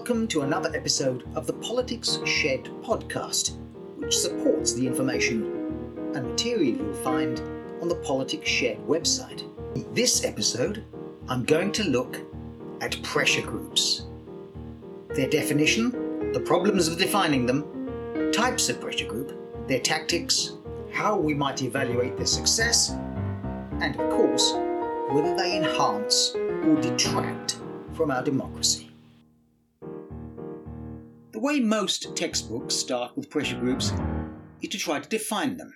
welcome to another episode of the Politics Shed podcast, which supports the information and material you'll find on the Politics Shed website. In This episode, I'm going to look at pressure groups. Their definition, the problems of defining them, types of pressure group, their tactics, how we might evaluate their success, and of course, whether they enhance or detract from our democracy. The way most textbooks start with pressure groups is to try to define them.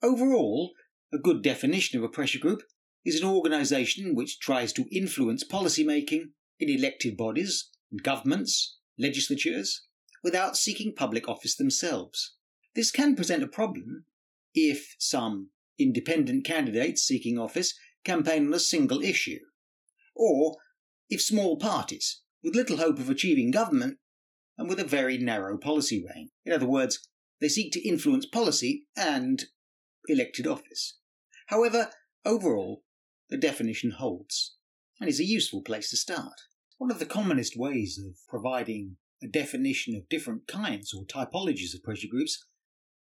Overall, a good definition of a pressure group is an organisation which tries to influence policy making in elected bodies, governments, legislatures, without seeking public office themselves. This can present a problem if some independent candidates seeking office campaign on a single issue, or if small parties, with little hope of achieving government, and with a very narrow policy range. In other words, they seek to influence policy and elected office. However, overall, the definition holds and is a useful place to start. One of the commonest ways of providing a definition of different kinds or typologies of pressure groups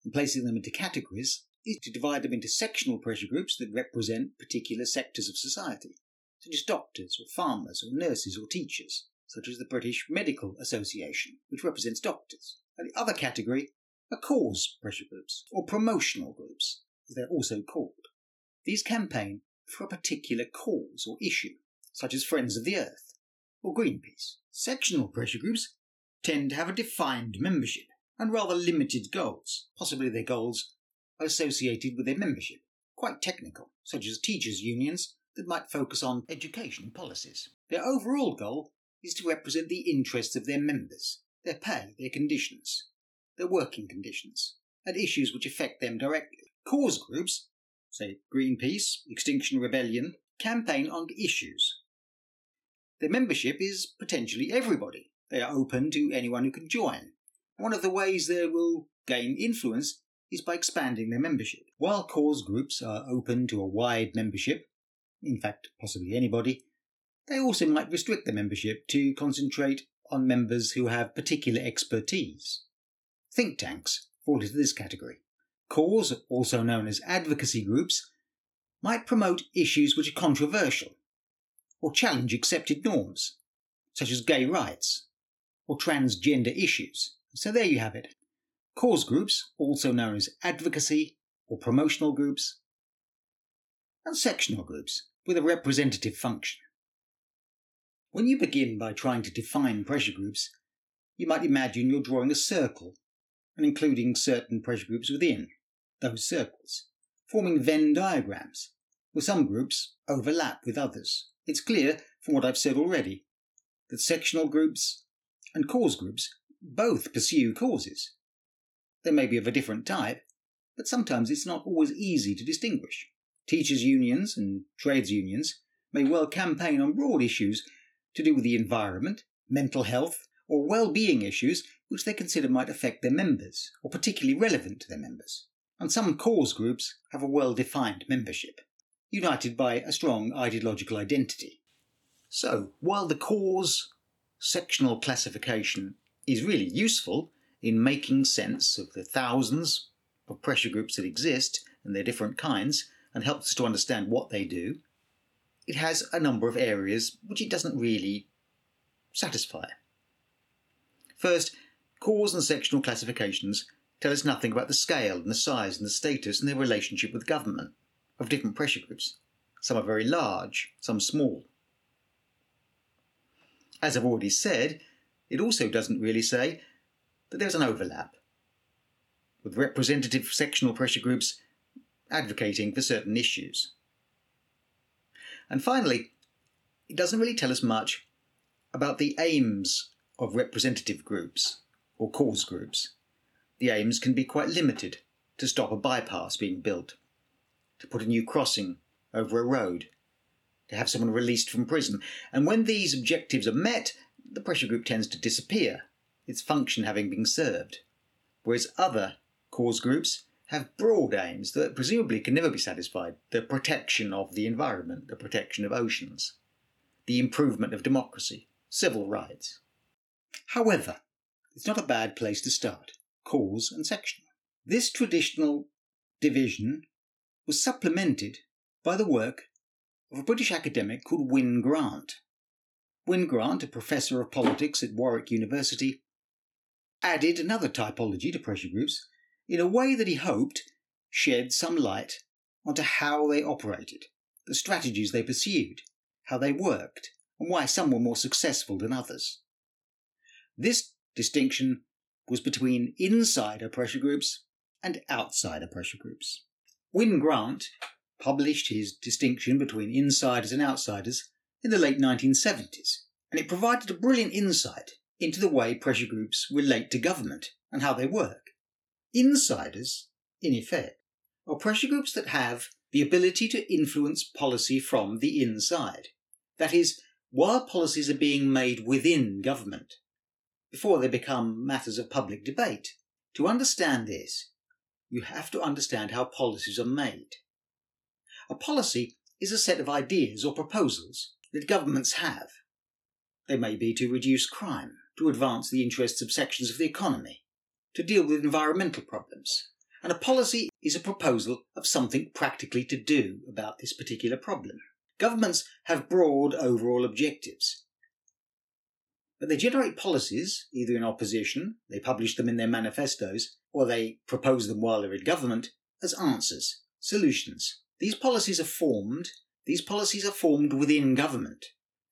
and placing them into categories is to divide them into sectional pressure groups that represent particular sectors of society, such as doctors or farmers or nurses or teachers, such as the British Medical Association, which represents doctors. And the other category are cause pressure groups, or promotional groups, as they're also called. These campaign for a particular cause or issue, such as Friends of the Earth or Greenpeace. Sectional pressure groups tend to have a defined membership and rather limited goals. Possibly their goals are associated with their membership, quite technical, such as teachers' unions that might focus on education policies. Their overall goal is to represent the interests of their members, their pay, their conditions, their working conditions, and issues which affect them directly. Cause groups, say Greenpeace, Extinction Rebellion, campaign on issues. Their membership is potentially everybody. They are open to anyone who can join. One of the ways they will gain influence is by expanding their membership. While cause groups are open to a wide membership, in fact, possibly anybody, they also might restrict their membership to concentrate on members who have particular expertise. Think tanks fall into this category. Cause, also known as advocacy groups, might promote issues which are controversial or challenge accepted norms, such as gay rights or transgender issues. So there you have it. Cause groups, also known as advocacy or promotional groups, and sectional groups with a representative function. When you begin by trying to define pressure groups, you might imagine you're drawing a circle and including certain pressure groups within those circles, forming Venn diagrams, where some groups overlap with others. It's clear from what I've said already that sectional groups and cause groups both pursue causes. They may be of a different type, but sometimes it's not always easy to distinguish. Teachers' unions and trades unions may well campaign on broad issues to do with the environment, mental health, or well-being issues which they consider might affect their members, or particularly relevant to their members. And some cause groups have a well-defined membership, united by a strong ideological identity. So, while the cause sectional classification is really useful in making sense of the thousands of pressure groups that exist and their different kinds, and helps us to understand what they do, it has a number of areas which it doesn't really satisfy. First, cause and sectional classifications tell us nothing about the scale and the size and the status and their relationship with government of different pressure groups. Some are very large, some small. As I've already said, it also doesn't really say that there's an overlap, with representative sectional pressure groups advocating for certain issues. And finally, it doesn't really tell us much about the aims of representative groups or cause groups. The aims can be quite limited to stop a bypass being built, to put a new crossing over a road, to have someone released from prison. And when these objectives are met, the pressure group tends to disappear, its function having been served. Whereas other cause groups have broad aims that presumably can never be satisfied the protection of the environment, the protection of oceans, the improvement of democracy, civil rights. However, it's not a bad place to start cause and section. This traditional division was supplemented by the work of a British academic called Wyn Grant. Wyn Grant, a professor of politics at Warwick University, added another typology to pressure groups in a way that he hoped shed some light onto how they operated, the strategies they pursued, how they worked, and why some were more successful than others. This distinction was between insider pressure groups and outsider pressure groups. Wyn Grant published his distinction between insiders and outsiders in the late 1970s, and it provided a brilliant insight into the way pressure groups relate to government and how they work. Insiders, in effect, are pressure groups that have the ability to influence policy from the inside. That is, while policies are being made within government, before they become matters of public debate. To understand this, you have to understand how policies are made. A policy is a set of ideas or proposals that governments have. They may be to reduce crime, to advance the interests of sections of the economy, to deal with environmental problems. And a policy is a proposal of something practically to do about this particular problem. Governments have broad overall objectives, but they generate policies, either in opposition, they publish them in their manifestos, or they propose them while they're in government, as answers, solutions. These policies are formed, these policies are formed within government,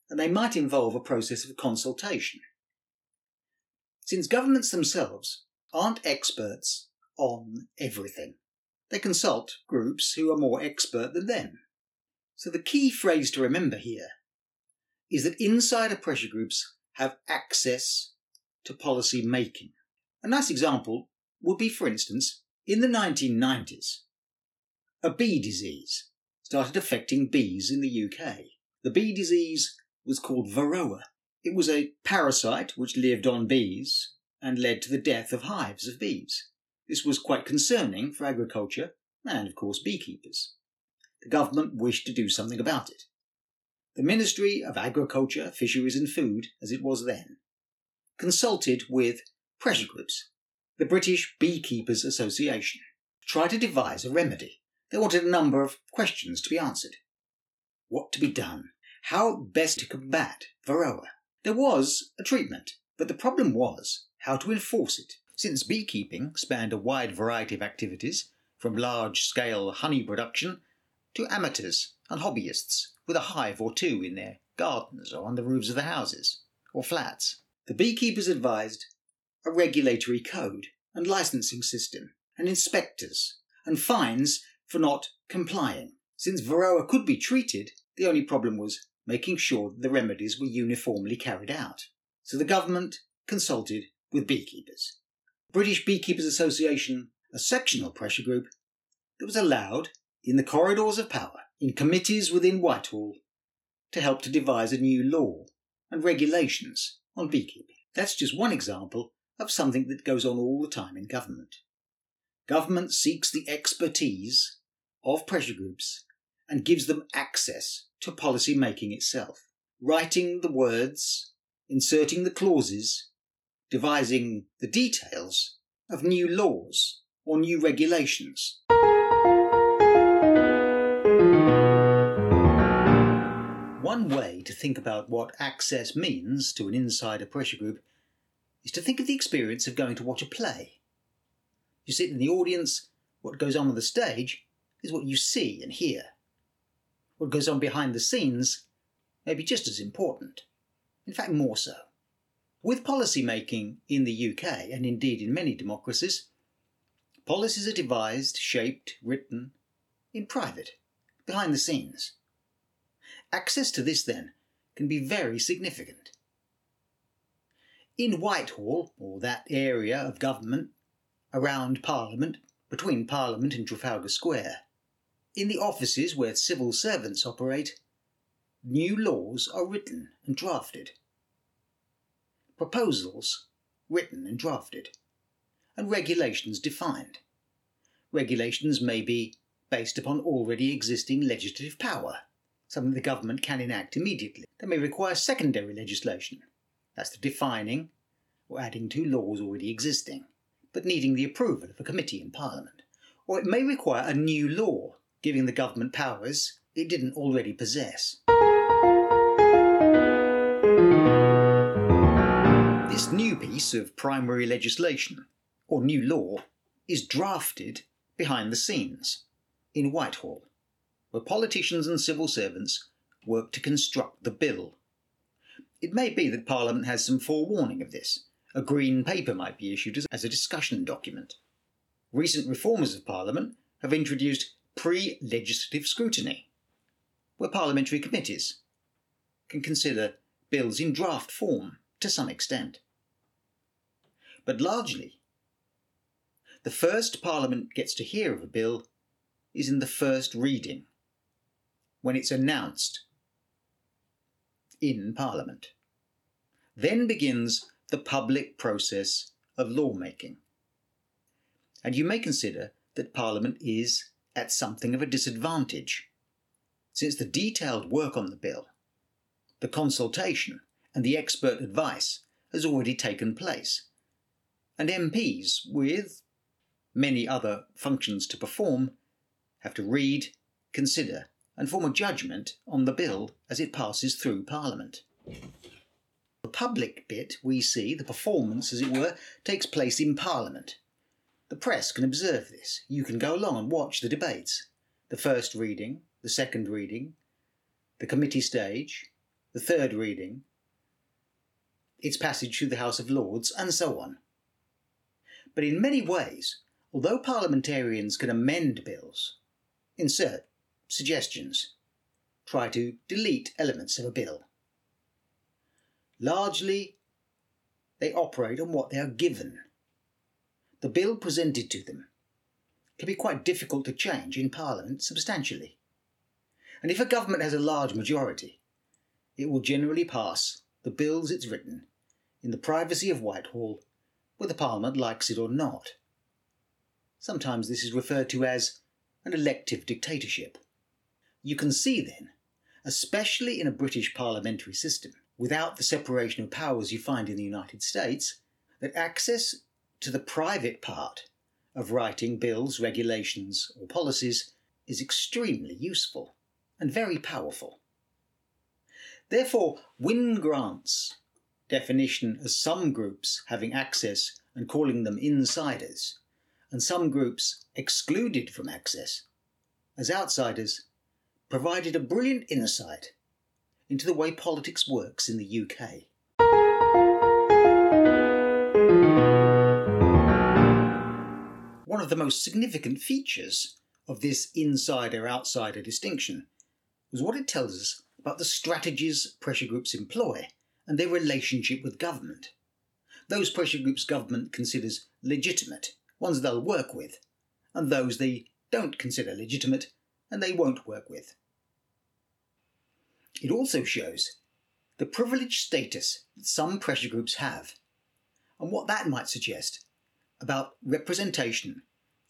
and they might involve a process of consultation. Since governments themselves aren't experts on everything, they consult groups who are more expert than them. So the key phrase to remember here is that insider pressure groups have access to policy making. A nice example would be, for instance, in the 1990s, a bee disease started affecting bees in the UK. The bee disease was called Varroa. It was a parasite which lived on bees and led to the death of hives of bees. This was quite concerning for agriculture and, of course, beekeepers. The government wished to do something about it the Ministry of Agriculture, Fisheries and Food, as it was then, consulted with pressure groups, the British Beekeepers Association, to try to devise a remedy. They wanted a number of questions to be answered. What to be done? How best to combat Varroa? There was a treatment, but the problem was how to enforce it. Since beekeeping spanned a wide variety of activities, from large scale honey production to amateurs and hobbyists with a hive or two in their gardens or on the roofs of the houses or flats. The beekeepers advised a regulatory code and licensing system and inspectors and fines for not complying. Since Varroa could be treated, the only problem was making sure that the remedies were uniformly carried out. So the government consulted with beekeepers. British Beekeepers Association, a sectional pressure group that was allowed in the corridors of power in committees within Whitehall to help to devise a new law and regulations on beekeeping. That's just one example of something that goes on all the time in government. Government seeks the expertise of pressure groups and gives them access to policy making itself, writing the words, inserting the clauses, devising the details of new laws or new regulations. One way to think about what access means to an insider pressure group is to think of the experience of going to watch a play. You sit in the audience, what goes on on the stage is what you see and hear. What goes on behind the scenes may be just as important, in fact, more so. With policy making in the UK, and indeed in many democracies, policies are devised, shaped, written in private, behind the scenes. Access to this, then, can be very significant. In Whitehall, or that area of government around Parliament, between Parliament and Trafalgar Square, in the offices where civil servants operate, new laws are written and drafted. Proposals written and drafted, and regulations defined. Regulations may be based upon already existing legislative power something the government can enact immediately. They may require secondary legislation. That's the defining or adding to laws already existing, but needing the approval of a committee in Parliament. Or it may require a new law, giving the government powers it didn't already possess. Piece of primary legislation, or new law, is drafted behind the scenes in Whitehall, where politicians and civil servants work to construct the bill. It may be that Parliament has some forewarning of this. A green paper might be issued as a discussion document. Recent reformers of Parliament have introduced pre legislative scrutiny, where parliamentary committees can consider bills in draft form to some extent. But largely, the first Parliament gets to hear of a bill is in the first reading, when it's announced in Parliament. Then begins the public process of lawmaking. And you may consider that Parliament is at something of a disadvantage, since the detailed work on the bill, the consultation, and the expert advice has already taken place, and MPs, with many other functions to perform, have to read, consider, and form a judgment on the bill as it passes through Parliament. The public bit, we see, the performance, as it were, takes place in Parliament. The press can observe this. You can go along and watch the debates. The first reading, the second reading, the committee stage, the third reading, its passage through the House of Lords, and so on. But in many ways, although parliamentarians can amend bills, insert suggestions, try to delete elements of a bill. Largely, they operate on what they are given. The bill presented to them can be quite difficult to change in Parliament substantially. And if a government has a large majority, it will generally pass the bills it's written in the privacy of Whitehall, whether Parliament likes it or not. Sometimes this is referred to as an elective dictatorship. You can see then, especially in a British parliamentary system, without the separation of powers you find in the United States, that access to the private part of writing bills, regulations, or policies is extremely useful and very powerful. Therefore, Wyn Grant's definition as some groups having access and calling them insiders, and some groups excluded from access as outsiders provided a brilliant insight into the way politics works in the UK. One of the most significant features of this insider outsider distinction was what it tells us about the strategies pressure groups employ and their relationship with government. Those pressure groups government considers legitimate, ones they'll work with, and those they don't consider legitimate and they won't work with. It also shows the privileged status that some pressure groups have and what that might suggest about representation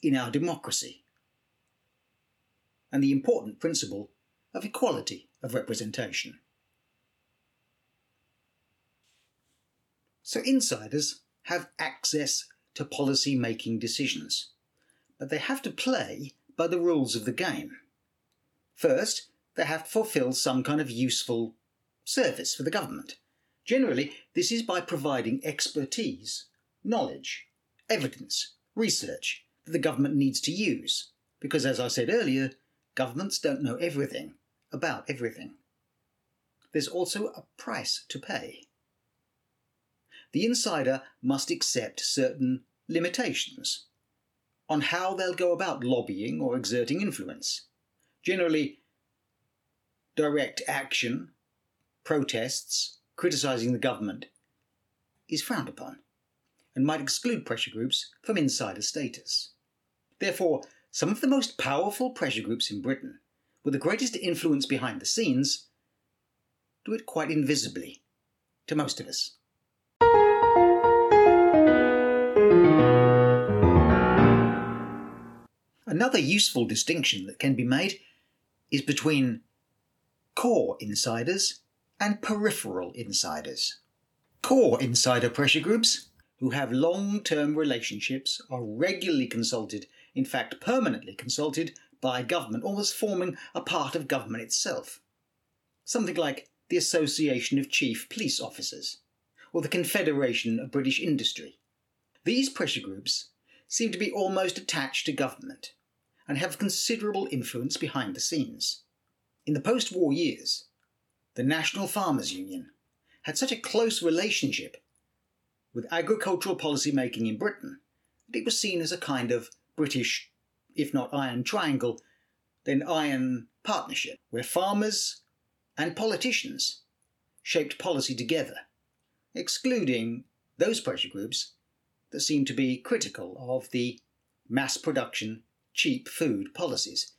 in our democracy and the important principle of equality of representation. So, insiders have access to policy making decisions, but they have to play by the rules of the game. First, they have to fulfil some kind of useful service for the government. Generally, this is by providing expertise, knowledge, evidence, research that the government needs to use. Because, as I said earlier, governments don't know everything about everything. There's also a price to pay. The insider must accept certain limitations on how they'll go about lobbying or exerting influence. Generally, direct action, protests, criticising the government is frowned upon and might exclude pressure groups from insider status. Therefore, some of the most powerful pressure groups in Britain, with the greatest influence behind the scenes, do it quite invisibly to most of us. Another useful distinction that can be made is between core insiders and peripheral insiders. Core insider pressure groups who have long term relationships are regularly consulted, in fact, permanently consulted, by government, almost forming a part of government itself. Something like the Association of Chief Police Officers, or the Confederation of British Industry. These pressure groups seem to be almost attached to government and have considerable influence behind the scenes. In the post war years, the National Farmers Union had such a close relationship with agricultural policy making in Britain that it was seen as a kind of British, if not iron triangle, then iron partnership, where farmers and politicians shaped policy together, excluding those pressure groups that seemed to be critical of the mass production, cheap food policies,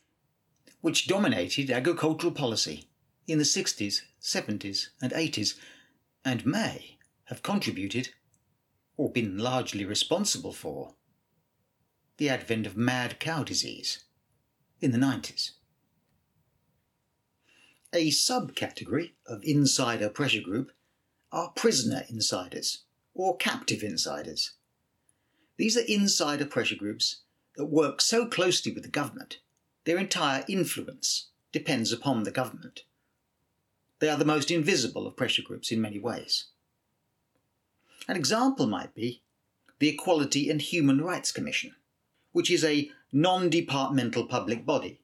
which dominated agricultural policy in the 60s, 70s, and 80s, and may have contributed, or been largely responsible for, the advent of mad cow disease in the 90s. A subcategory of insider pressure group are prisoner insiders or captive insiders. These are insider pressure groups that work so closely with the government, their entire influence depends upon the government. They are the most invisible of pressure groups in many ways. An example might be the Equality and Human Rights Commission, which is a non departmental public body.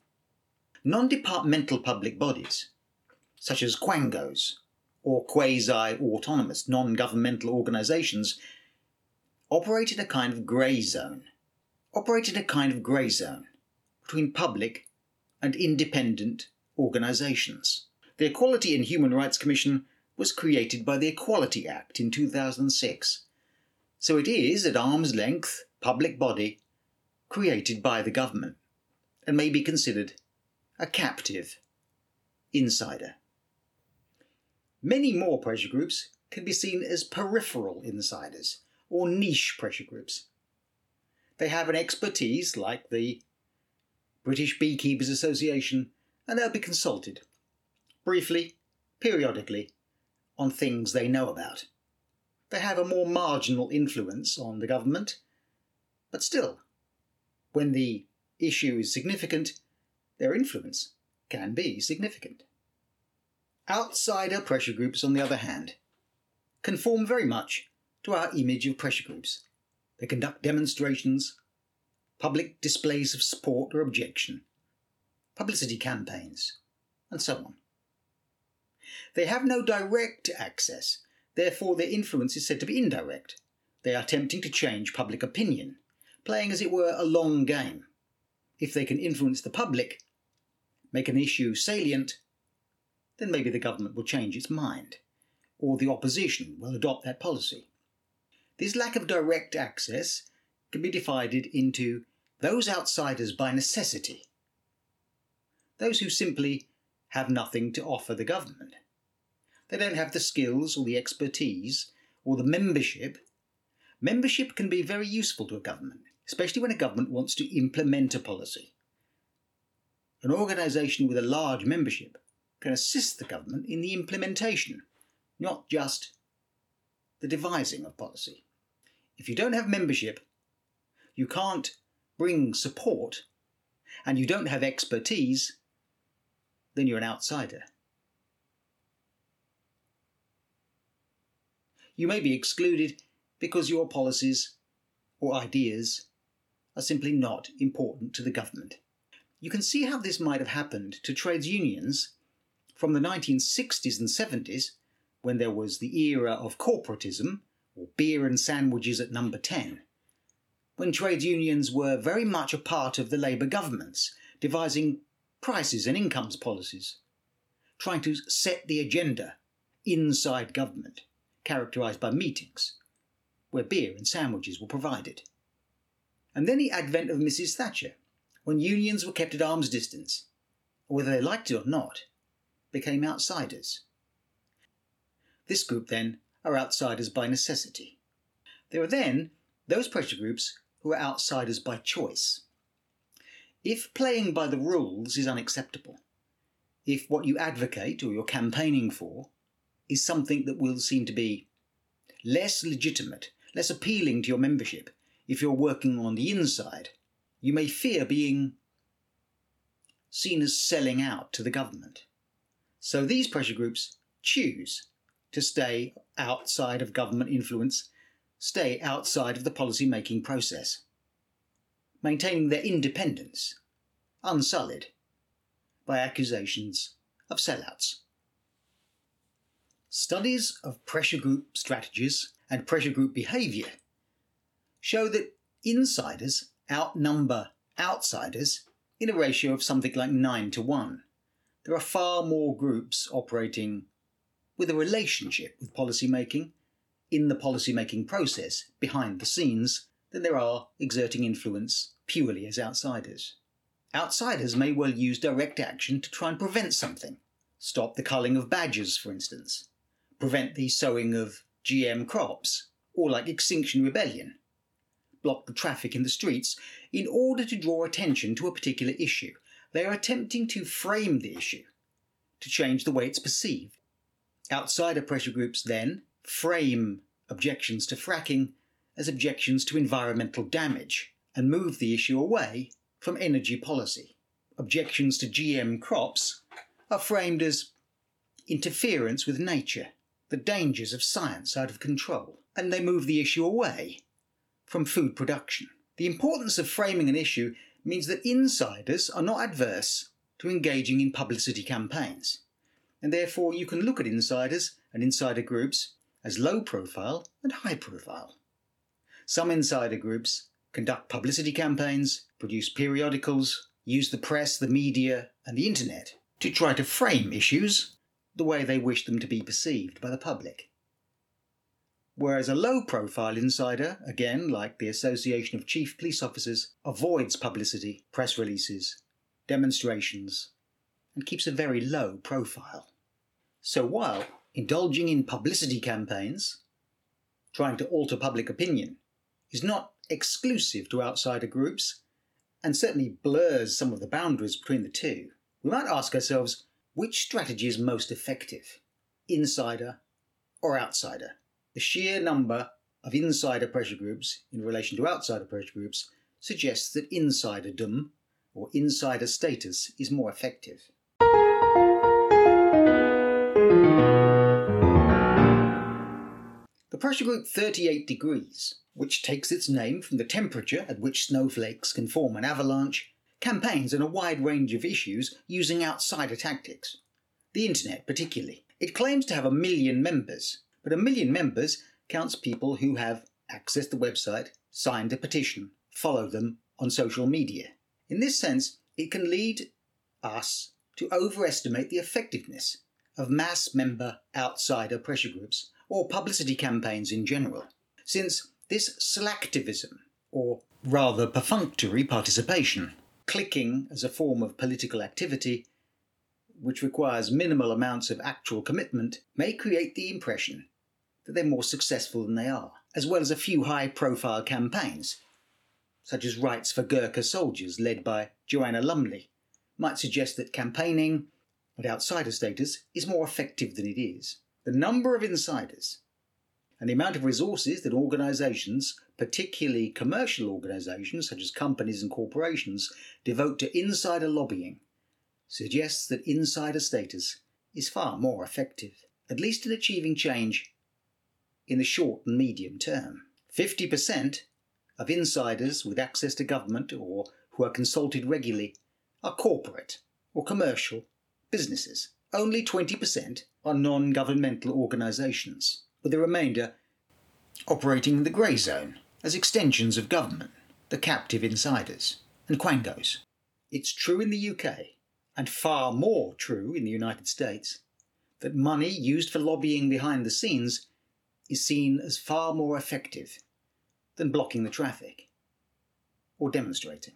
Non departmental public bodies such as quangos or quasi autonomous non governmental organisations, operate in a kind of grey zone. Operate in a kind of grey zone between public and independent organisations. The Equality and Human Rights Commission was created by the Equality Act in 2006, so it is at arm's length public body created by the government and may be considered a captive insider. Many more pressure groups can be seen as peripheral insiders or niche pressure groups. They have an expertise like the British Beekeepers Association and they'll be consulted, briefly, periodically, on things they know about. They have a more marginal influence on the government, but still, when the issue is significant, their influence can be significant. Outsider pressure groups, on the other hand, conform very much to our image of pressure groups. They conduct demonstrations, public displays of support or objection, publicity campaigns, and so on. They have no direct access, therefore, their influence is said to be indirect. They are attempting to change public opinion, playing, as it were, a long game. If they can influence the public, make an issue salient, then maybe the government will change its mind, or the opposition will adopt that policy. This lack of direct access can be divided into those outsiders by necessity, those who simply have nothing to offer the government. They don't have the skills or the expertise or the membership. Membership can be very useful to a government, especially when a government wants to implement a policy. An organisation with a large membership can assist the government in the implementation, not just the devising of policy. If you don't have membership, you can't bring support, and you don't have expertise, then you're an outsider. You may be excluded because your policies or ideas are simply not important to the government. You can see how this might have happened to trades unions from the 1960s and 70s, when there was the era of corporatism, or beer and sandwiches at number 10, when trade unions were very much a part of the Labour governments, devising prices and incomes policies, trying to set the agenda inside government, characterised by meetings, where beer and sandwiches were provided. And then the advent of Mrs. Thatcher, when unions were kept at arm's distance, whether they liked it or not, became outsiders. This group, then, are outsiders by necessity. There are then those pressure groups who are outsiders by choice. If playing by the rules is unacceptable, if what you advocate or you're campaigning for is something that will seem to be less legitimate, less appealing to your membership if you're working on the inside. You may fear being seen as selling out to the government. So these pressure groups choose to stay outside of government influence, stay outside of the policy making process, maintaining their independence, unsullied by accusations of sellouts. Studies of pressure group strategies and pressure group behaviour show that insiders outnumber outsiders in a ratio of something like 9 to 1. There are far more groups operating with a relationship with policymaking in the policymaking process behind the scenes than there are exerting influence purely as outsiders. Outsiders may well use direct action to try and prevent something. Stop the culling of badgers, for instance. Prevent the sowing of GM crops, or like Extinction Rebellion. Block the traffic in the streets in order to draw attention to a particular issue. They are attempting to frame the issue, to change the way it's perceived. Outsider pressure groups then frame objections to fracking as objections to environmental damage and move the issue away from energy policy. Objections to GM crops are framed as interference with nature, the dangers of science out of control, and they move the issue away from food production. The importance of framing an issue means that insiders are not adverse to engaging in publicity campaigns, and therefore you can look at insiders and insider groups as low profile and high profile. Some insider groups conduct publicity campaigns, produce periodicals, use the press, the media, and the internet to try to frame issues the way they wish them to be perceived by the public. Whereas a low profile insider, again like the Association of Chief Police Officers, avoids publicity, press releases, demonstrations, and keeps a very low profile. So while indulging in publicity campaigns, trying to alter public opinion, is not exclusive to outsider groups and certainly blurs some of the boundaries between the two, we might ask ourselves which strategy is most effective, insider or outsider? The sheer number of insider pressure groups in relation to outsider pressure groups suggests that insiderdom or insider status is more effective. The pressure group 38 degrees, which takes its name from the temperature at which snowflakes can form an avalanche, campaigns on a wide range of issues using outsider tactics. The internet, particularly. It claims to have a million members, but a million members counts people who have accessed the website, signed a petition, follow them on social media. In this sense, it can lead us to overestimate the effectiveness of mass member outsider pressure groups or publicity campaigns in general, since this selectivism, or rather perfunctory participation, clicking as a form of political activity, which requires minimal amounts of actual commitment, may create the impression that they're more successful than they are, as well as a few high profile campaigns, such as Rights for Gurkha Soldiers, led by Joanna Lumley, might suggest that campaigning at outsider status is more effective than it is. The number of insiders and the amount of resources that organisations, particularly commercial organisations such as companies and corporations, devote to insider lobbying suggests that insider status is far more effective, at least in achieving change in the short and medium term. 50% of insiders with access to government or who are consulted regularly are corporate or commercial businesses. Only 20% are non governmental organisations, with the remainder operating in the grey zone as extensions of government, the captive insiders, and quangos. It's true in the UK, and far more true in the United States, that money used for lobbying behind the scenes is seen as far more effective than blocking the traffic or demonstrating.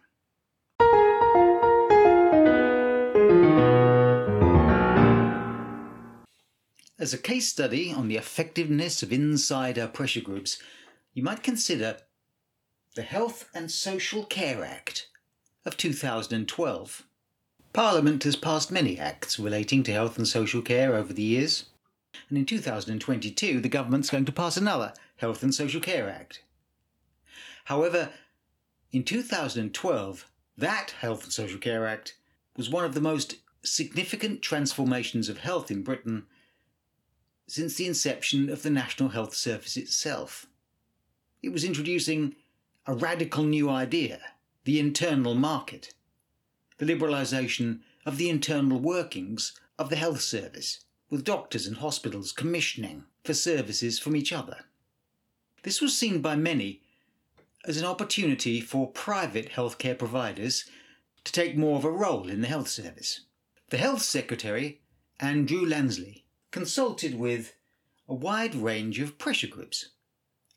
As a case study on the effectiveness of insider pressure groups, you might consider the Health and Social Care Act of 2012. Parliament has passed many acts relating to health and social care over the years. And in 2022, the government's going to pass another Health and Social Care Act. However, in 2012, that Health and Social Care Act was one of the most significant transformations of health in Britain since the inception of the National Health Service itself. It was introducing a radical new idea the internal market, the liberalisation of the internal workings of the health service, with doctors and hospitals commissioning for services from each other. This was seen by many as an opportunity for private healthcare providers to take more of a role in the health service. The Health Secretary, Andrew Lansley, consulted with a wide range of pressure groups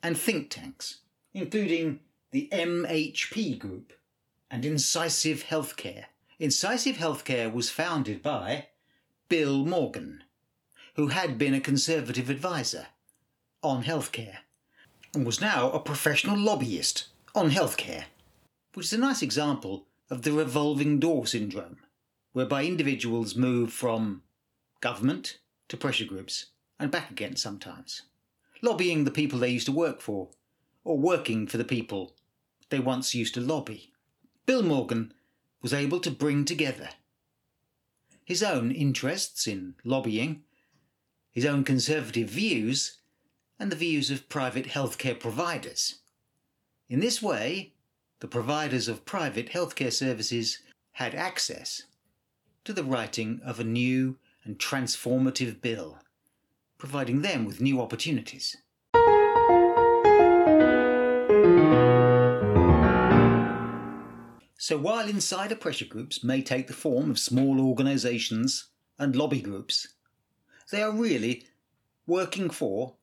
and think tanks, including the MHP Group and Incisive Healthcare. Incisive Healthcare was founded by Bill Morgan, who had been a Conservative advisor on healthcare and was now a professional lobbyist on healthcare, which is a nice example of the revolving door syndrome, whereby individuals move from government to pressure groups and back again sometimes, lobbying the people they used to work for, or working for the people they once used to lobby. Bill Morgan was able to bring together his own interests in lobbying, his own conservative views, and the views of private healthcare providers. In this way, the providers of private healthcare services had access to the writing of a new and transformative bill, providing them with new opportunities. So while insider pressure groups may take the form of small organisations and lobby groups, they are really working for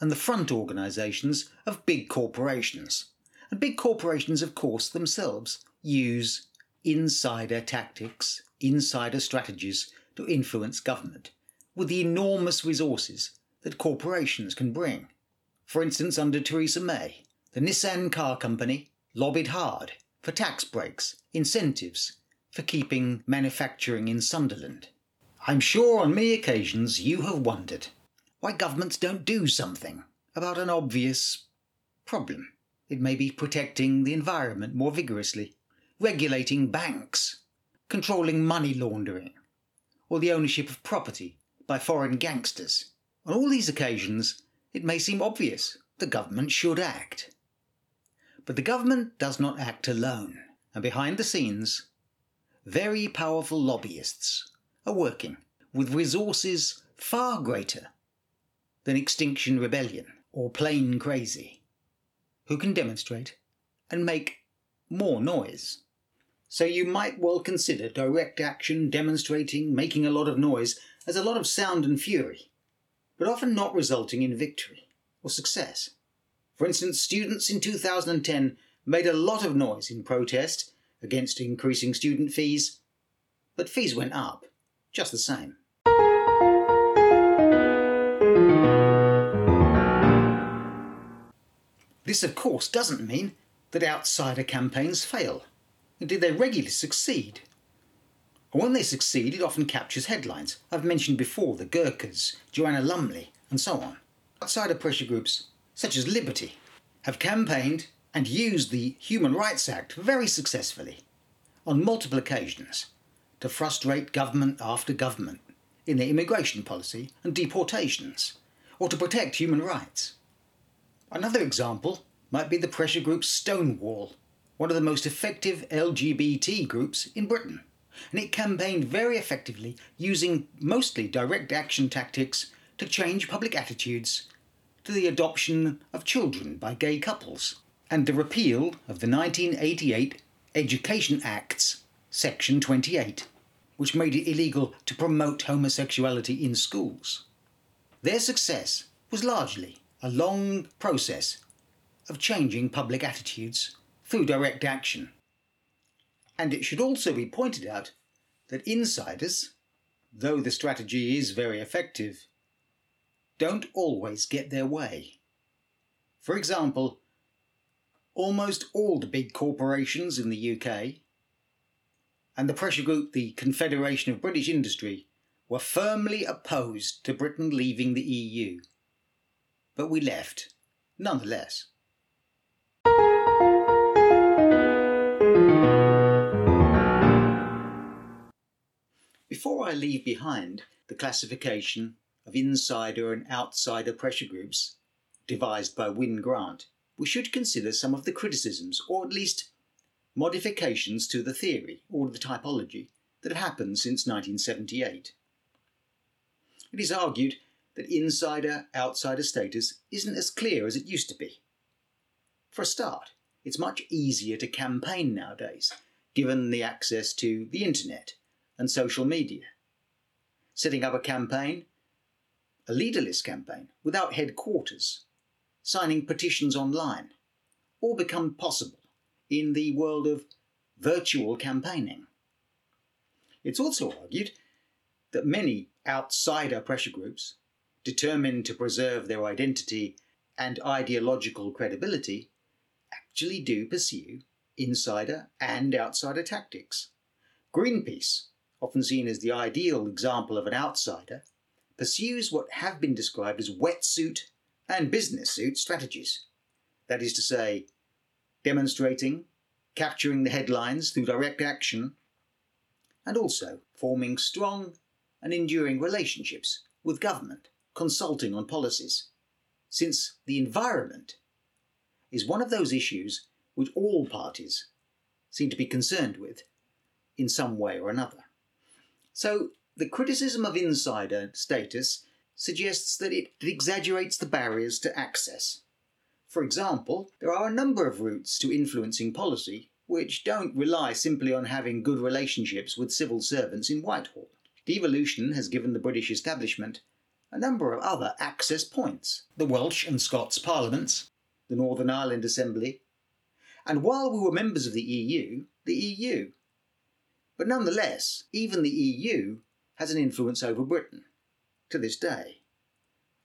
and the front organisations of big corporations. And big corporations, of course, themselves use insider tactics, insider strategies to influence government with the enormous resources that corporations can bring. For instance, under Theresa May, the Nissan car company lobbied hard for tax breaks, incentives, for keeping manufacturing in Sunderland. I'm sure on many occasions you have wondered why governments don't do something about an obvious problem. It may be protecting the environment more vigorously, regulating banks, controlling money laundering, or the ownership of property by foreign gangsters. On all these occasions, it may seem obvious the government should act. But the government does not act alone, and behind the scenes, very powerful lobbyists are working with resources far greater than Extinction Rebellion or Plain Crazy, who can demonstrate and make more noise. So you might well consider direct action, demonstrating, making a lot of noise as a lot of sound and fury, but often not resulting in victory or success. For instance, students in 2010 made a lot of noise in protest against increasing student fees, but fees went up just the same. This, of course, doesn't mean that outsider campaigns fail. Indeed, they regularly succeed. And when they succeed, it often captures headlines. I've mentioned before the Gurkhas, Joanna Lumley, and so on. Outsider pressure groups, such as Liberty, have campaigned and used the Human Rights Act very successfully on multiple occasions to frustrate government after government in their immigration policy and deportations, or to protect human rights. Another example might be the pressure group Stonewall, one of the most effective LGBT groups in Britain, and it campaigned very effectively using mostly direct action tactics to change public attitudes to the adoption of children by gay couples and the repeal of the 1988 Education Act's Section 28, which made it illegal to promote homosexuality in schools. Their success was largely a long process of changing public attitudes through direct action. And it should also be pointed out that insiders, though the strategy is very effective, don't always get their way. For example, almost all the big corporations in the UK and the pressure group the Confederation of British Industry were firmly opposed to Britain leaving the EU. But we left, nonetheless. Before I leave behind the classification of insider and outsider pressure groups devised by Wyn Grant, we should consider some of the criticisms, or at least modifications to the theory or the typology that have happened since 1978. It is argued that insider outsider status isn't as clear as it used to be. For a start, it's much easier to campaign nowadays, given the access to the internet and social media. Setting up a campaign, a leaderless campaign, without headquarters, signing petitions online, all become possible in the world of virtual campaigning. It's also argued that many outsider pressure groups, determined to preserve their identity and ideological credibility, actually do pursue insider and outsider tactics. Greenpeace, often seen as the ideal example of an outsider, pursues what have been described as wetsuit and business suit strategies. That is to say, demonstrating, capturing the headlines through direct action, and also forming strong and enduring relationships with government, consulting on policies, since the environment is one of those issues which all parties seem to be concerned with in some way or another. So, the criticism of insider status suggests that it exaggerates the barriers to access. For example, there are a number of routes to influencing policy which don't rely simply on having good relationships with civil servants in Whitehall. Devolution has given the British establishment a number of other access points the Welsh and Scots parliaments, the Northern Ireland Assembly, and while we were members of the EU, the EU. But nonetheless, even the EU has an influence over Britain to this day.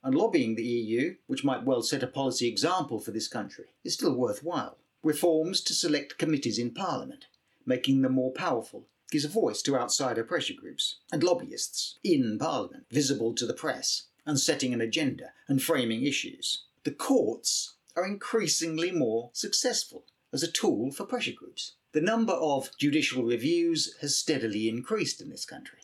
And lobbying the EU, which might well set a policy example for this country, is still worthwhile. Reforms to select committees in Parliament, making them more powerful, gives a voice to outsider pressure groups and lobbyists in Parliament, visible to the press, and setting an agenda and framing issues. The courts are increasingly more successful as a tool for pressure groups. The number of judicial reviews has steadily increased in this country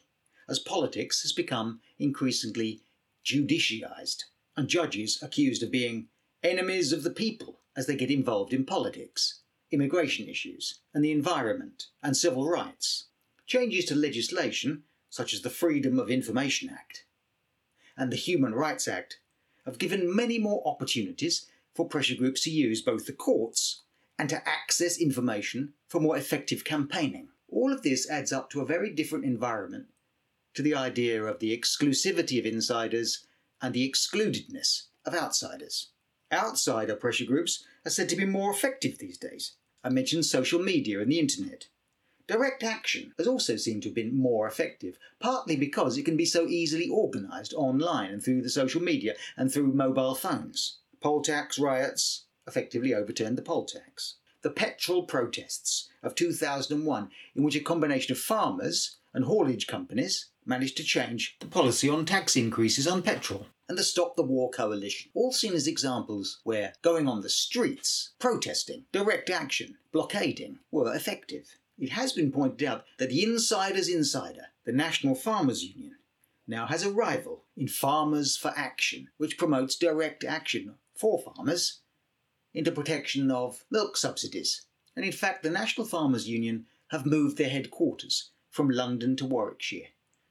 as politics has become increasingly judicialised, and judges accused of being enemies of the people as they get involved in politics, immigration issues, and the environment, and civil rights. Changes to legislation, such as the Freedom of Information Act and the Human Rights Act, have given many more opportunities for pressure groups to use both the courts and to access information for more effective campaigning. All of this adds up to a very different environment to the idea of the exclusivity of insiders and the excludedness of outsiders. Outsider pressure groups are said to be more effective these days. I mentioned social media and the internet. Direct action has also seemed to have been more effective, partly because it can be so easily organised online and through the social media and through mobile phones. Poll tax riots effectively overturned the poll tax. The petrol protests of 2001, in which a combination of farmers and haulage companies managed to change the policy on tax increases on petrol, and the Stop the War Coalition, all seen as examples where going on the streets, protesting, direct action, blockading were effective. It has been pointed out that the insider's insider, the National Farmers Union, now has a rival in Farmers for Action, which promotes direct action for farmers into protection of milk subsidies. And in fact, the National Farmers Union have moved their headquarters from London to Warwickshire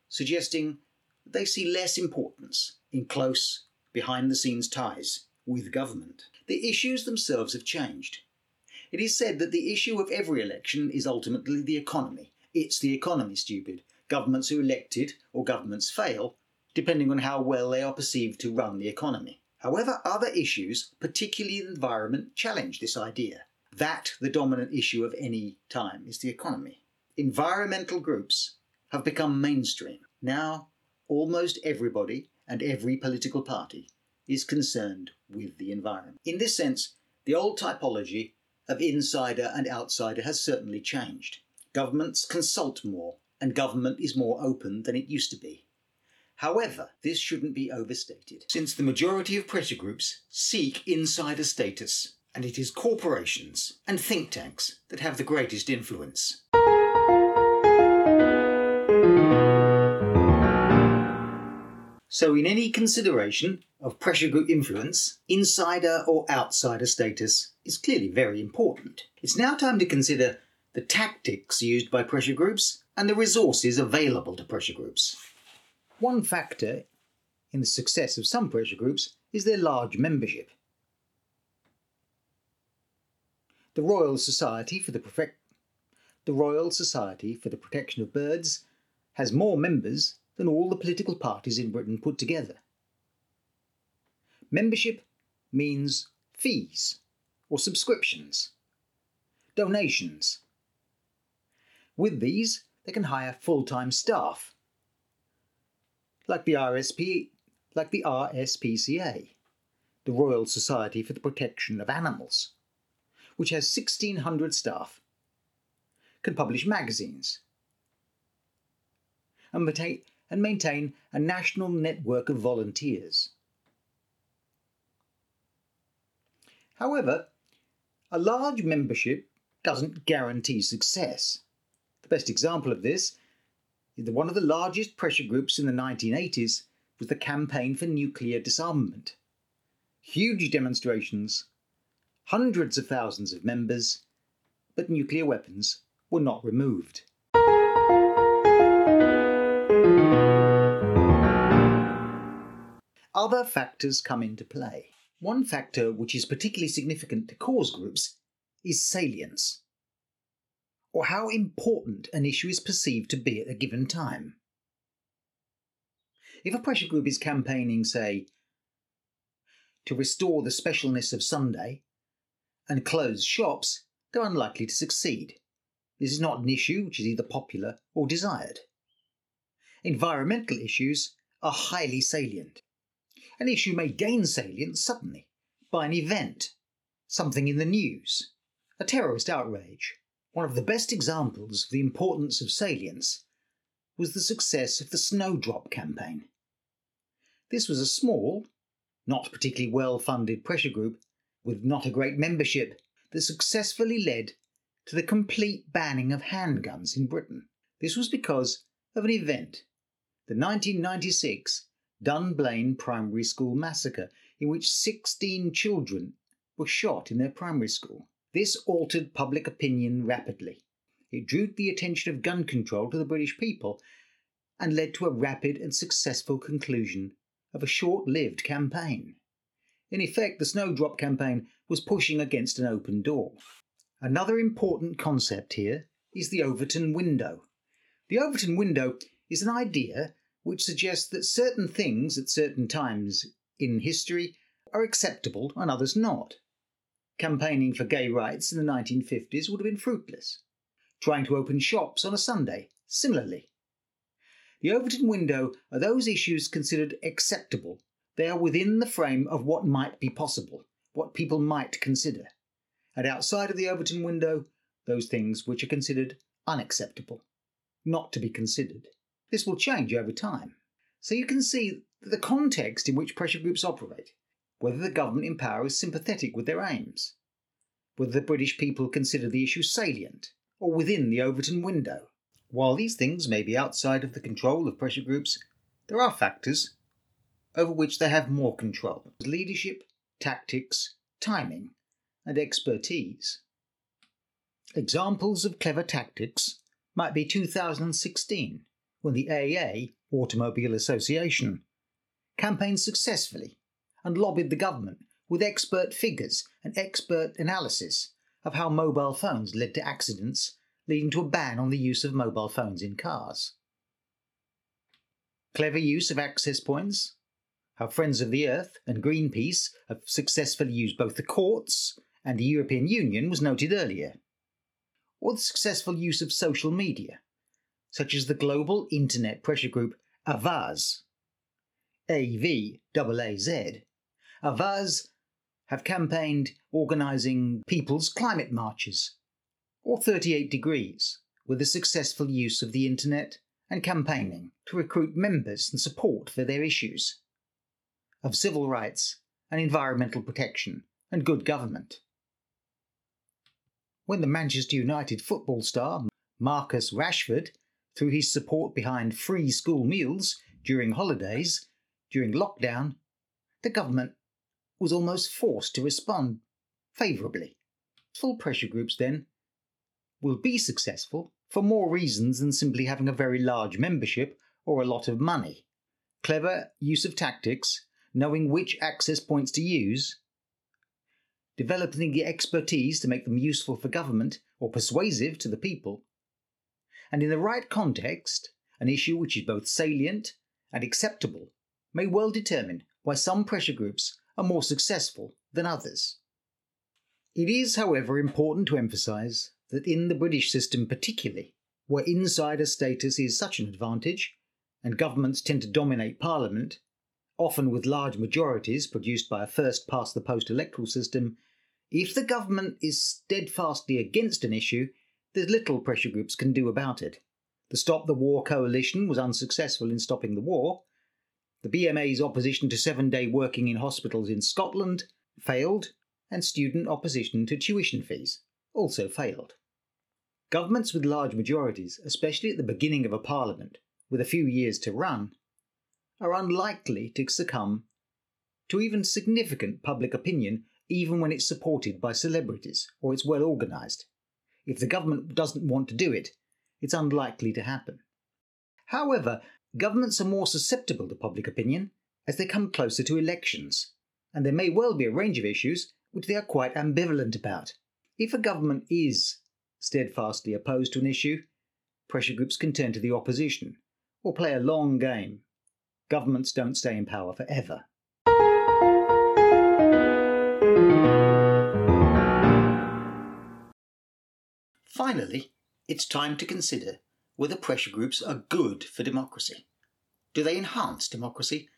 suggesting they see less importance in close, behind the scenes ties with government. The issues themselves have changed. It is said that the issue of every election is ultimately the economy. It's the economy, stupid. Governments are elected or governments fail, depending on how well they are perceived to run the economy. However, other issues, particularly the environment, challenge this idea. That the dominant issue of any time is the economy. Environmental groups have become mainstream. Now, almost everybody and every political party is concerned with the environment. In this sense, the old typology of insider and outsider has certainly changed. Governments consult more, and government is more open than it used to be. However, this shouldn't be overstated, since the majority of pressure groups seek insider status, and it is corporations and think tanks that have the greatest influence. So, in any consideration of pressure group influence, insider or outsider status is clearly very important. It's now time to consider the tactics used by pressure groups and the resources available to pressure groups. One factor in the success of some pressure groups is their large membership. The Royal Society for the, the Royal Society for the Protection of Birds has more members than all the political parties in Britain put together. Membership means fees or subscriptions, donations. With these, they can hire full-time staff, like the RSP, like the RSPCA, the Royal Society for the Protection of Animals, which has 1,600 staff, can publish magazines, and maintain, and maintain a national network of volunteers. However, a large membership doesn't guarantee success. The best example of this one of the largest pressure groups in the 1980s was the Campaign for Nuclear Disarmament. Huge demonstrations, hundreds of thousands of members, but nuclear weapons were not removed. Other factors come into play. One factor which is particularly significant to cause groups is salience, or how important an issue is perceived to be at a given time. If a pressure group is campaigning, say, to restore the specialness of Sunday and close shops, they're unlikely to succeed. This is not an issue which is either popular or desired. Environmental issues are highly salient. An issue may gain salience suddenly by an event, something in the news, a terrorist outrage. One of the best examples of the importance of salience was the success of the Snowdrop campaign. This was a small, not particularly well funded pressure group with not a great membership that successfully led to the complete banning of handguns in Britain. This was because of an event, the 1996 Dunblane Primary School massacre, in which 16 children were shot in their primary school. This altered public opinion rapidly. It drew the attention of gun control to the British people and led to a rapid and successful conclusion of a short lived campaign. In effect, the Snowdrop campaign was pushing against an open door. Another important concept here is the Overton window. The Overton window is an idea which suggests that certain things at certain times in history are acceptable and others not. Campaigning for gay rights in the 1950s would have been fruitless. Trying to open shops on a Sunday, similarly. The Overton window are those issues considered acceptable. They are within the frame of what might be possible, what people might consider. And outside of the Overton window, those things which are considered unacceptable, not to be considered. This will change over time. So you can see the context in which pressure groups operate, whether the government in power is sympathetic with their aims, whether the British people consider the issue salient, or within the Overton window. While these things may be outside of the control of pressure groups, there are factors over which they have more control leadership, tactics, timing, and expertise. Examples of clever tactics might be 2016 when the AA, Automobile Association, campaigned successfully and lobbied the government with expert figures and expert analysis of how mobile phones led to accidents, leading to a ban on the use of mobile phones in cars. Clever use of access points, how Friends of the Earth and Greenpeace have successfully used both the courts and the European Union was noted earlier. Or the successful use of social media, such as the global internet pressure group Avaaz. A-V-A-A-Z. Avaaz have campaigned organising people's climate marches, or 38 Degrees, with the successful use of the internet and campaigning to recruit members and support for their issues of civil rights and environmental protection and good government. When the Manchester United football star Marcus Rashford, through his support behind free school meals during holidays, during lockdown, the government was almost forced to respond favourably. Full pressure groups, then, will be successful for more reasons than simply having a very large membership or a lot of money. Clever use of tactics, knowing which access points to use, developing the expertise to make them useful for government or persuasive to the people, and in the right context, an issue which is both salient and acceptable may well determine why some pressure groups are more successful than others. It is, however, important to emphasise that in the British system particularly, where insider status is such an advantage, and governments tend to dominate Parliament, often with large majorities produced by a first past the post electoral system, if the government is steadfastly against an issue, there's little pressure groups can do about it. The Stop the War coalition was unsuccessful in stopping the war. The BMA's opposition to seven day working in hospitals in Scotland failed, and student opposition to tuition fees also failed. Governments with large majorities, especially at the beginning of a parliament with a few years to run, are unlikely to succumb to even significant public opinion, even when it's supported by celebrities or it's well organised. If the government doesn't want to do it, it's unlikely to happen. However, governments are more susceptible to public opinion as they come closer to elections, and there may well be a range of issues which they are quite ambivalent about. If a government is steadfastly opposed to an issue, pressure groups can turn to the opposition or play a long game. Governments don't stay in power forever. Finally, it's time to consider whether pressure groups are good for democracy. Do they enhance democracy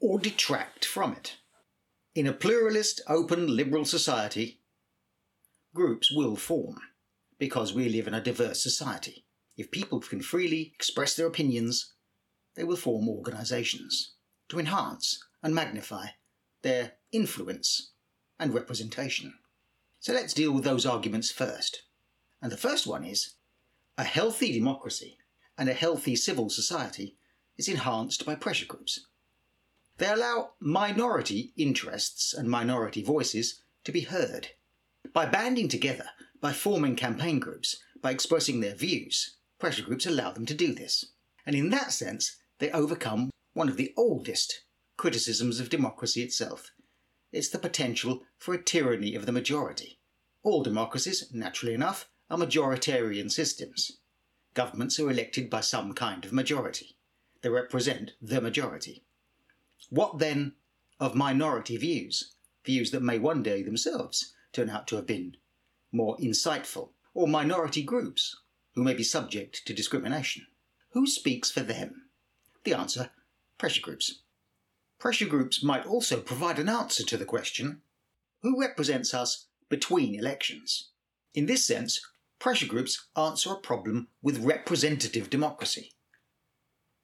or detract from it? In a pluralist, open, liberal society, groups will form because we live in a diverse society. If people can freely express their opinions, they will form organisations to enhance and magnify their influence and representation. So let's deal with those arguments first. And the first one is a healthy democracy and a healthy civil society is enhanced by pressure groups. They allow minority interests and minority voices to be heard. By banding together, by forming campaign groups, by expressing their views, pressure groups allow them to do this. And in that sense, they overcome one of the oldest criticisms of democracy itself. It's the potential for a tyranny of the majority. All democracies, naturally enough, are majoritarian systems. Governments are elected by some kind of majority. They represent the majority. What then of minority views, views that may one day themselves turn out to have been more insightful, or minority groups who may be subject to discrimination? Who speaks for them? The answer pressure groups. Pressure groups might also provide an answer to the question who represents us between elections? In this sense, pressure groups answer a problem with representative democracy.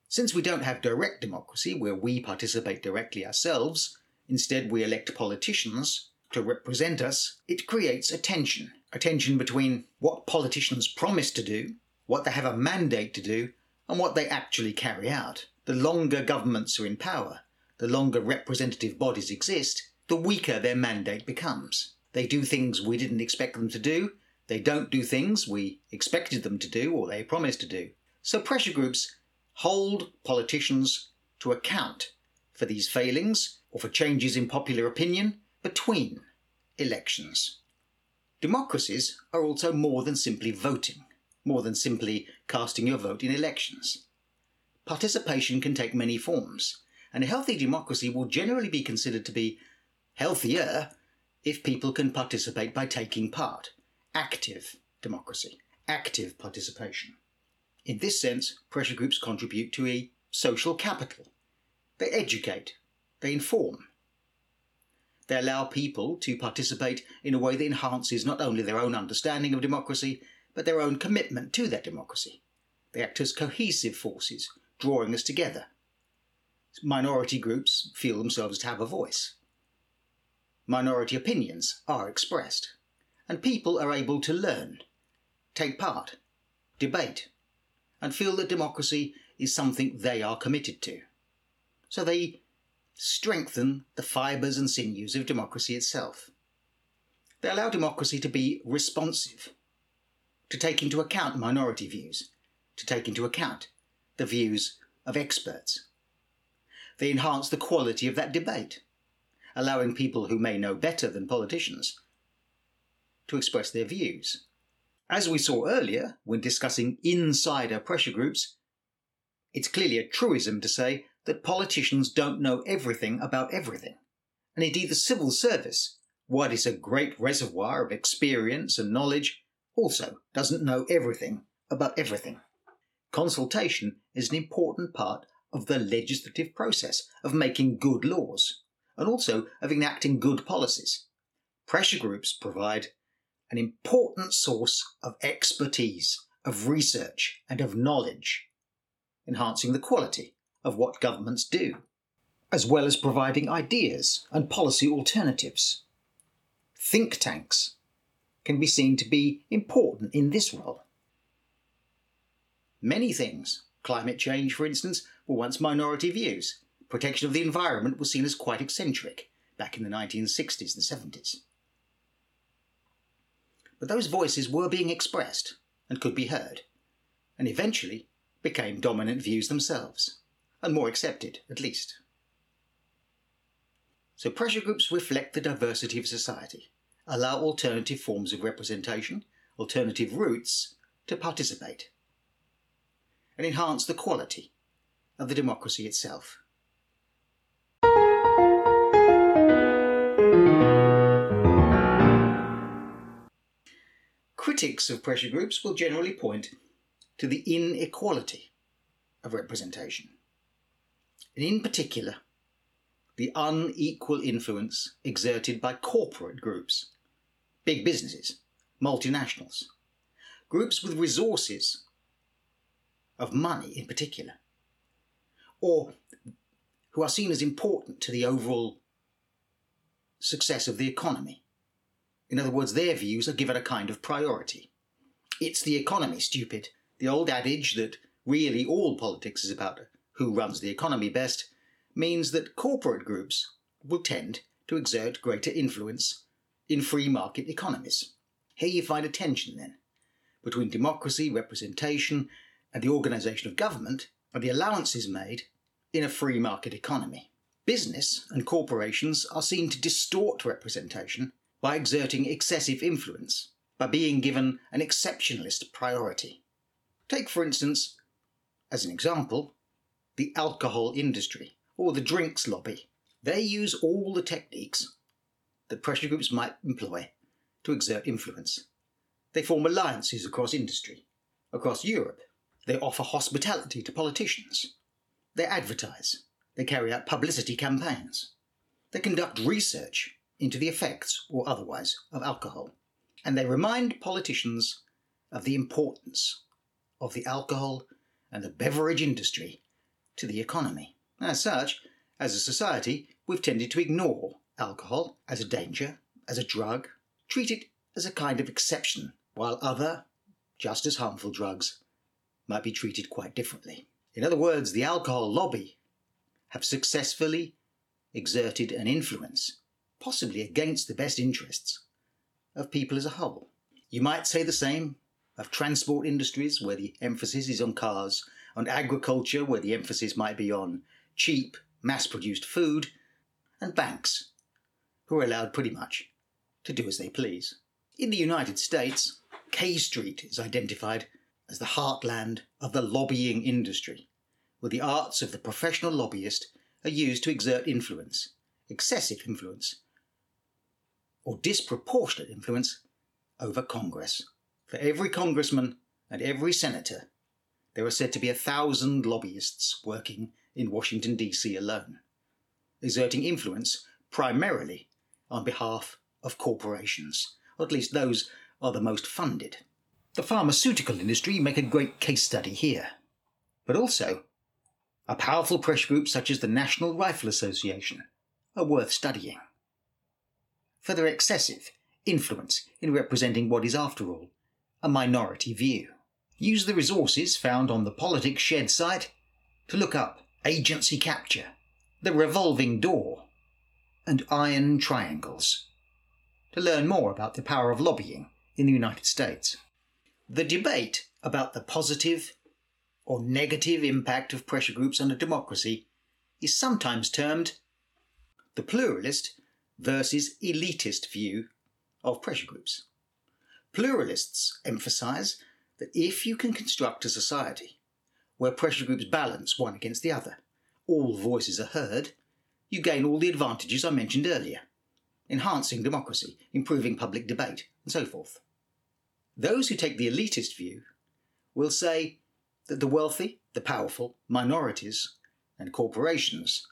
Since we don't have direct democracy where we participate directly ourselves, instead we elect politicians to represent us, it creates a tension. A tension between what politicians promise to do, what they have a mandate to do, and what they actually carry out. The longer governments are in power, the longer representative bodies exist, the weaker their mandate becomes. They do things we didn't expect them to do, they don't do things we expected them to do or they promised to do. So pressure groups hold politicians to account for these failings or for changes in popular opinion between elections. Democracies are also more than simply voting, more than simply casting your vote in elections. Participation can take many forms, and a healthy democracy will generally be considered to be healthier if people can participate by taking part, active democracy, active participation. In this sense, pressure groups contribute to a social capital. They educate, they inform. They allow people to participate in a way that enhances not only their own understanding of democracy, but their own commitment to that democracy. They act as cohesive forces, drawing us together. Minority groups feel themselves to have a voice. Minority opinions are expressed, and people are able to learn, take part, debate, and feel that democracy is something they are committed to. So they strengthen the fibres and sinews of democracy itself. They allow democracy to be responsive, to take into account minority views, to take into account the views of experts. They enhance the quality of that debate, allowing people who may know better than politicians to express their views. As we saw earlier when discussing insider pressure groups, it's clearly a truism to say that politicians don't know everything about everything. And indeed, the civil service, what is a great reservoir of experience and knowledge, also doesn't know everything about everything. Consultation is an important part of the legislative process of making good laws and also of enacting good policies. Pressure groups provide an important source of expertise, of research, and of knowledge, enhancing the quality of what governments do, as well as providing ideas and policy alternatives. Think tanks can be seen to be important in this role. Many things, climate change for instance, were once minority views. Protection of the environment was seen as quite eccentric back in the 1960s and 70s. But those voices were being expressed and could be heard, and eventually became dominant views themselves and more accepted, at least. So pressure groups reflect the diversity of society, allow alternative forms of representation, alternative routes to participate, and enhance the quality of the democracy itself. Critics of pressure groups will generally point to the inequality of representation and in particular, the unequal influence exerted by corporate groups, big businesses, multinationals, groups with resources of money in particular, or who are seen as important to the overall success of the economy. In other words, their views are given a kind of priority. It's the economy, stupid. The old adage that really all politics is about who runs the economy best, means that corporate groups will tend to exert greater influence in free market economies. Here you find a tension then between democracy, representation, and the organisation of government, and the allowances made in a free market economy. Business and corporations are seen to distort representation by exerting excessive influence, by being given an exceptionalist priority. Take, for instance, as an example, the alcohol industry or the drinks lobby. They use all the techniques that pressure groups might employ to exert influence. They form alliances across industry, across Europe. They offer hospitality to politicians. They advertise. They carry out publicity campaigns. They conduct research into the effects, or otherwise, of alcohol. And they remind politicians of the importance of the alcohol and the beverage industry to the economy. As such, as a society, we've tended to ignore alcohol as a danger, as a drug, treat it as a kind of exception, while other, just as harmful drugs might be treated quite differently. In other words, the alcohol lobby have successfully exerted an influence, possibly against the best interests of people as a whole. You might say the same of transport industries, where the emphasis is on cars on agriculture, where the emphasis might be on cheap, mass produced food, and banks, who are allowed pretty much to do as they please. In the United States, K Street is identified as the heartland of the lobbying industry, where the arts of the professional lobbyist are used to exert influence, excessive influence, or disproportionate influence over Congress. For every congressman and every senator, there are said to be a thousand lobbyists working in Washington, D.C. alone, exerting influence primarily on behalf of corporations, or at least those are the most funded. The pharmaceutical industry make a great case study here. But also, a powerful pressure group such as the National Rifle Association are worth studying. For their excessive influence in representing what is, after all, a minority view. Use the resources found on the Politics Shed site to look up agency capture, the revolving door, and iron triangles to learn more about the power of lobbying in the United States. The debate about the positive or negative impact of pressure groups on a democracy is sometimes termed the pluralist versus elitist view of pressure groups. Pluralists emphasize that if you can construct a society where pressure groups balance one against the other, all voices are heard, you gain all the advantages I mentioned earlier, enhancing democracy, improving public debate, and so forth. Those who take the elitist view will say that the wealthy, the powerful, minorities, and corporations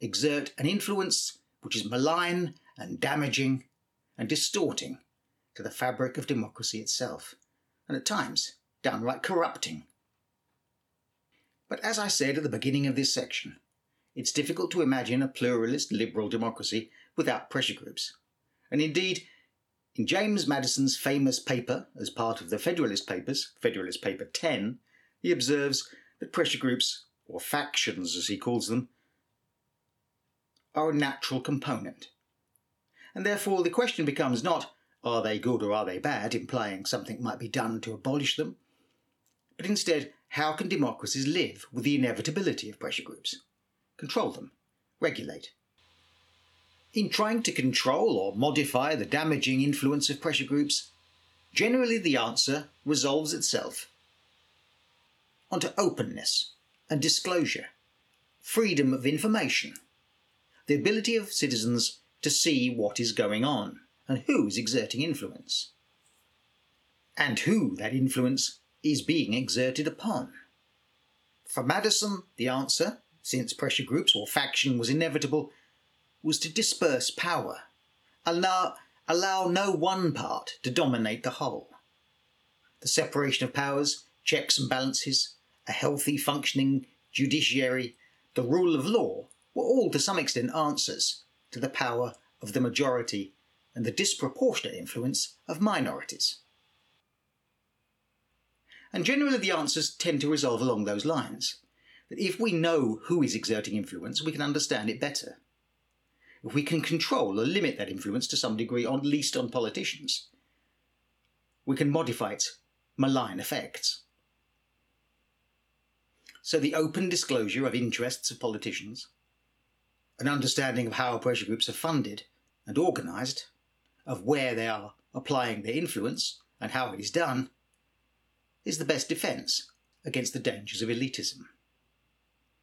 exert an influence which is malign and damaging and distorting to the fabric of democracy itself, and at times downright corrupting. But as I said at the beginning of this section, it's difficult to imagine a pluralist liberal democracy without pressure groups. And indeed, in James Madison's famous paper, as part of the Federalist Papers, Federalist Paper 10, he observes that pressure groups, or factions as he calls them, are a natural component. And therefore the question becomes not are they good or are they bad, implying something might be done to abolish them, but instead how can democracies live with the inevitability of pressure groups? Control them, regulate, in trying to control or modify the damaging influence of pressure groups, generally the answer resolves itself onto openness and disclosure, freedom of information, the ability of citizens to see what is going on and who is exerting influence, and who that influence is being exerted upon. For Madison, the answer, since pressure groups or faction was inevitable, was to disperse power, allow, allow no one part to dominate the whole. The separation of powers, checks and balances, a healthy functioning judiciary, the rule of law were all to some extent answers to the power of the majority and the disproportionate influence of minorities. And generally, the answers tend to resolve along those lines that if we know who is exerting influence, we can understand it better if we can control or limit that influence to some degree, at least on politicians, we can modify its malign effects. So the open disclosure of interests of politicians, an understanding of how pressure groups are funded and organised, of where they are applying their influence and how it is done, is the best defence against the dangers of elitism.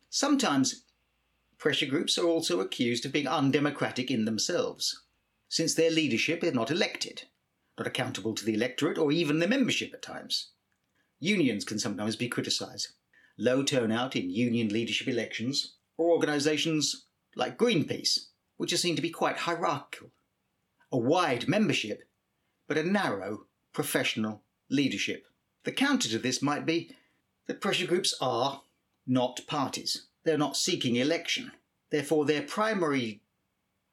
Sometimes pressure groups are also accused of being undemocratic in themselves, since their leadership is not elected, not accountable to the electorate or even the membership at times. Unions can sometimes be criticised. Low turnout in union leadership elections, or organisations like Greenpeace, which are seen to be quite hierarchical. A wide membership, but a narrow professional leadership. The counter to this might be that pressure groups are not parties. They're not seeking election. Therefore, their primary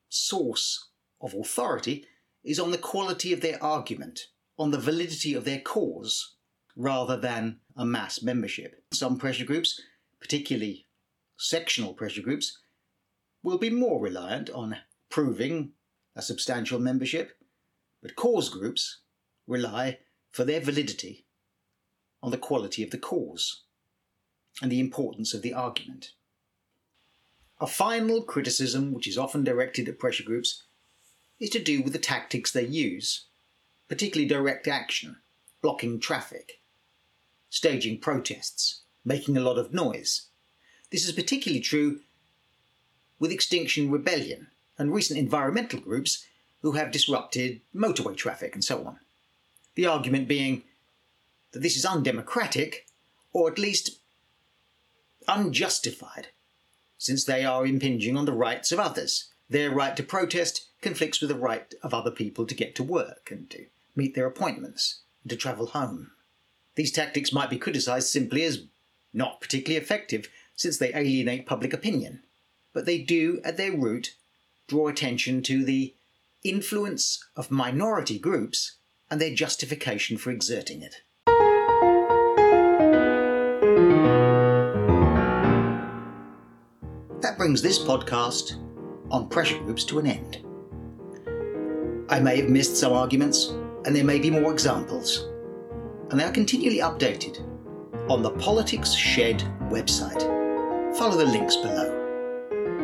source of authority is on the quality of their argument, on the validity of their cause, rather than a mass membership. Some pressure groups, particularly sectional pressure groups, will be more reliant on proving a substantial membership, but cause groups rely for their validity on the quality of the cause and the importance of the argument. A final criticism, which is often directed at pressure groups, is to do with the tactics they use, particularly direct action, blocking traffic, staging protests, making a lot of noise. This is particularly true with Extinction Rebellion and recent environmental groups who have disrupted motorway traffic and so on. The argument being that this is undemocratic, or at least unjustified, since they are impinging on the rights of others. Their right to protest conflicts with the right of other people to get to work and to meet their appointments and to travel home. These tactics might be criticised simply as not particularly effective since they alienate public opinion, but they do, at their root, draw attention to the influence of minority groups and their justification for exerting it. That brings this podcast on pressure groups to an end. I may have missed some arguments, and there may be more examples, and they are continually updated on the Politics Shed website. Follow the links below.